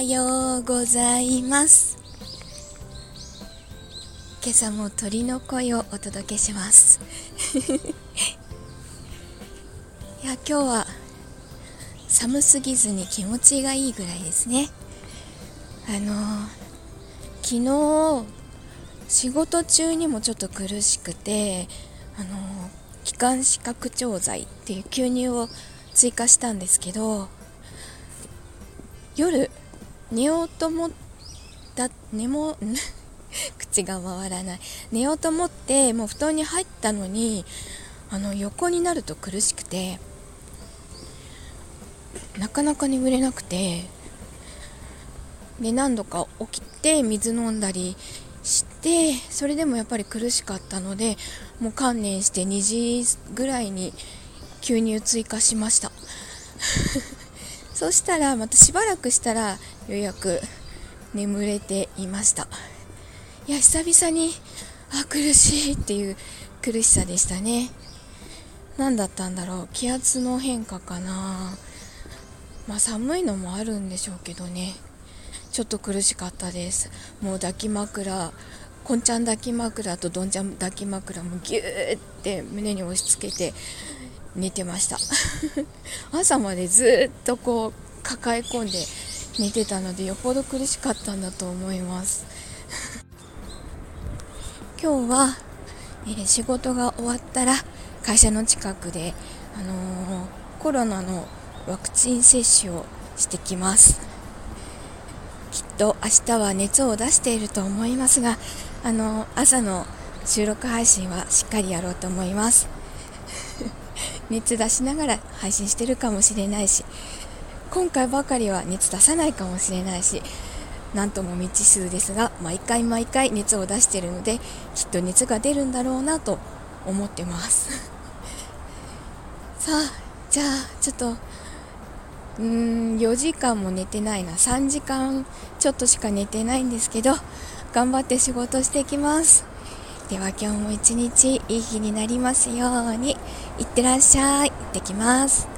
ようございます。今朝も鳥の声をお届けします。いや今日は寒すぎずに気持ちがいいぐらいですね。あの昨日仕事中にもちょっと苦しくてあの気管支拡張剤っていう吸入を追加したんですけど夜寝ようと思った寝も 口が回らない。寝ようと思ってもう布団に入ったのにあの横になると苦しくてなかなか眠れなくてで何度か起きて水飲んだりしてそれでもやっぱり苦しかったのでもう観念して2時ぐらいに吸入追加しました。そしたらまたしばらくしたらようやく眠れていました。いや久々にあ苦しいっていう苦しさでしたね。何だったんだろう。気圧の変化かな。まあ寒いのもあるんでしょうけどね。ちょっと苦しかったです。もう抱き枕こんちゃん抱き枕とどんちゃん抱き枕もギューって胸に押し付けて寝てました。朝までずっとこう抱え込んで寝てたのでよっぽど苦しかったんだと思います。今日は、えー、仕事が終わったら会社の近くで、あのー、コロナのワクチン接種をしてきます。きっと明日は熱を出していると思いますが、あのー、朝の収録配信はしっかりやろうと思います。熱出しながら配信してるかもしれないし今回ばかりは熱出さないかもしれないしなんとも未知数ですが毎回毎回熱を出しているのできっと熱が出るんだろうなと思ってます。さあじゃあちょっとうーん4時間も寝てないな。3時間ちょっとしか寝てないんですけど頑張って仕事してきます。では今日も一日いい日になりますように。いってらっしゃい。行ってきます。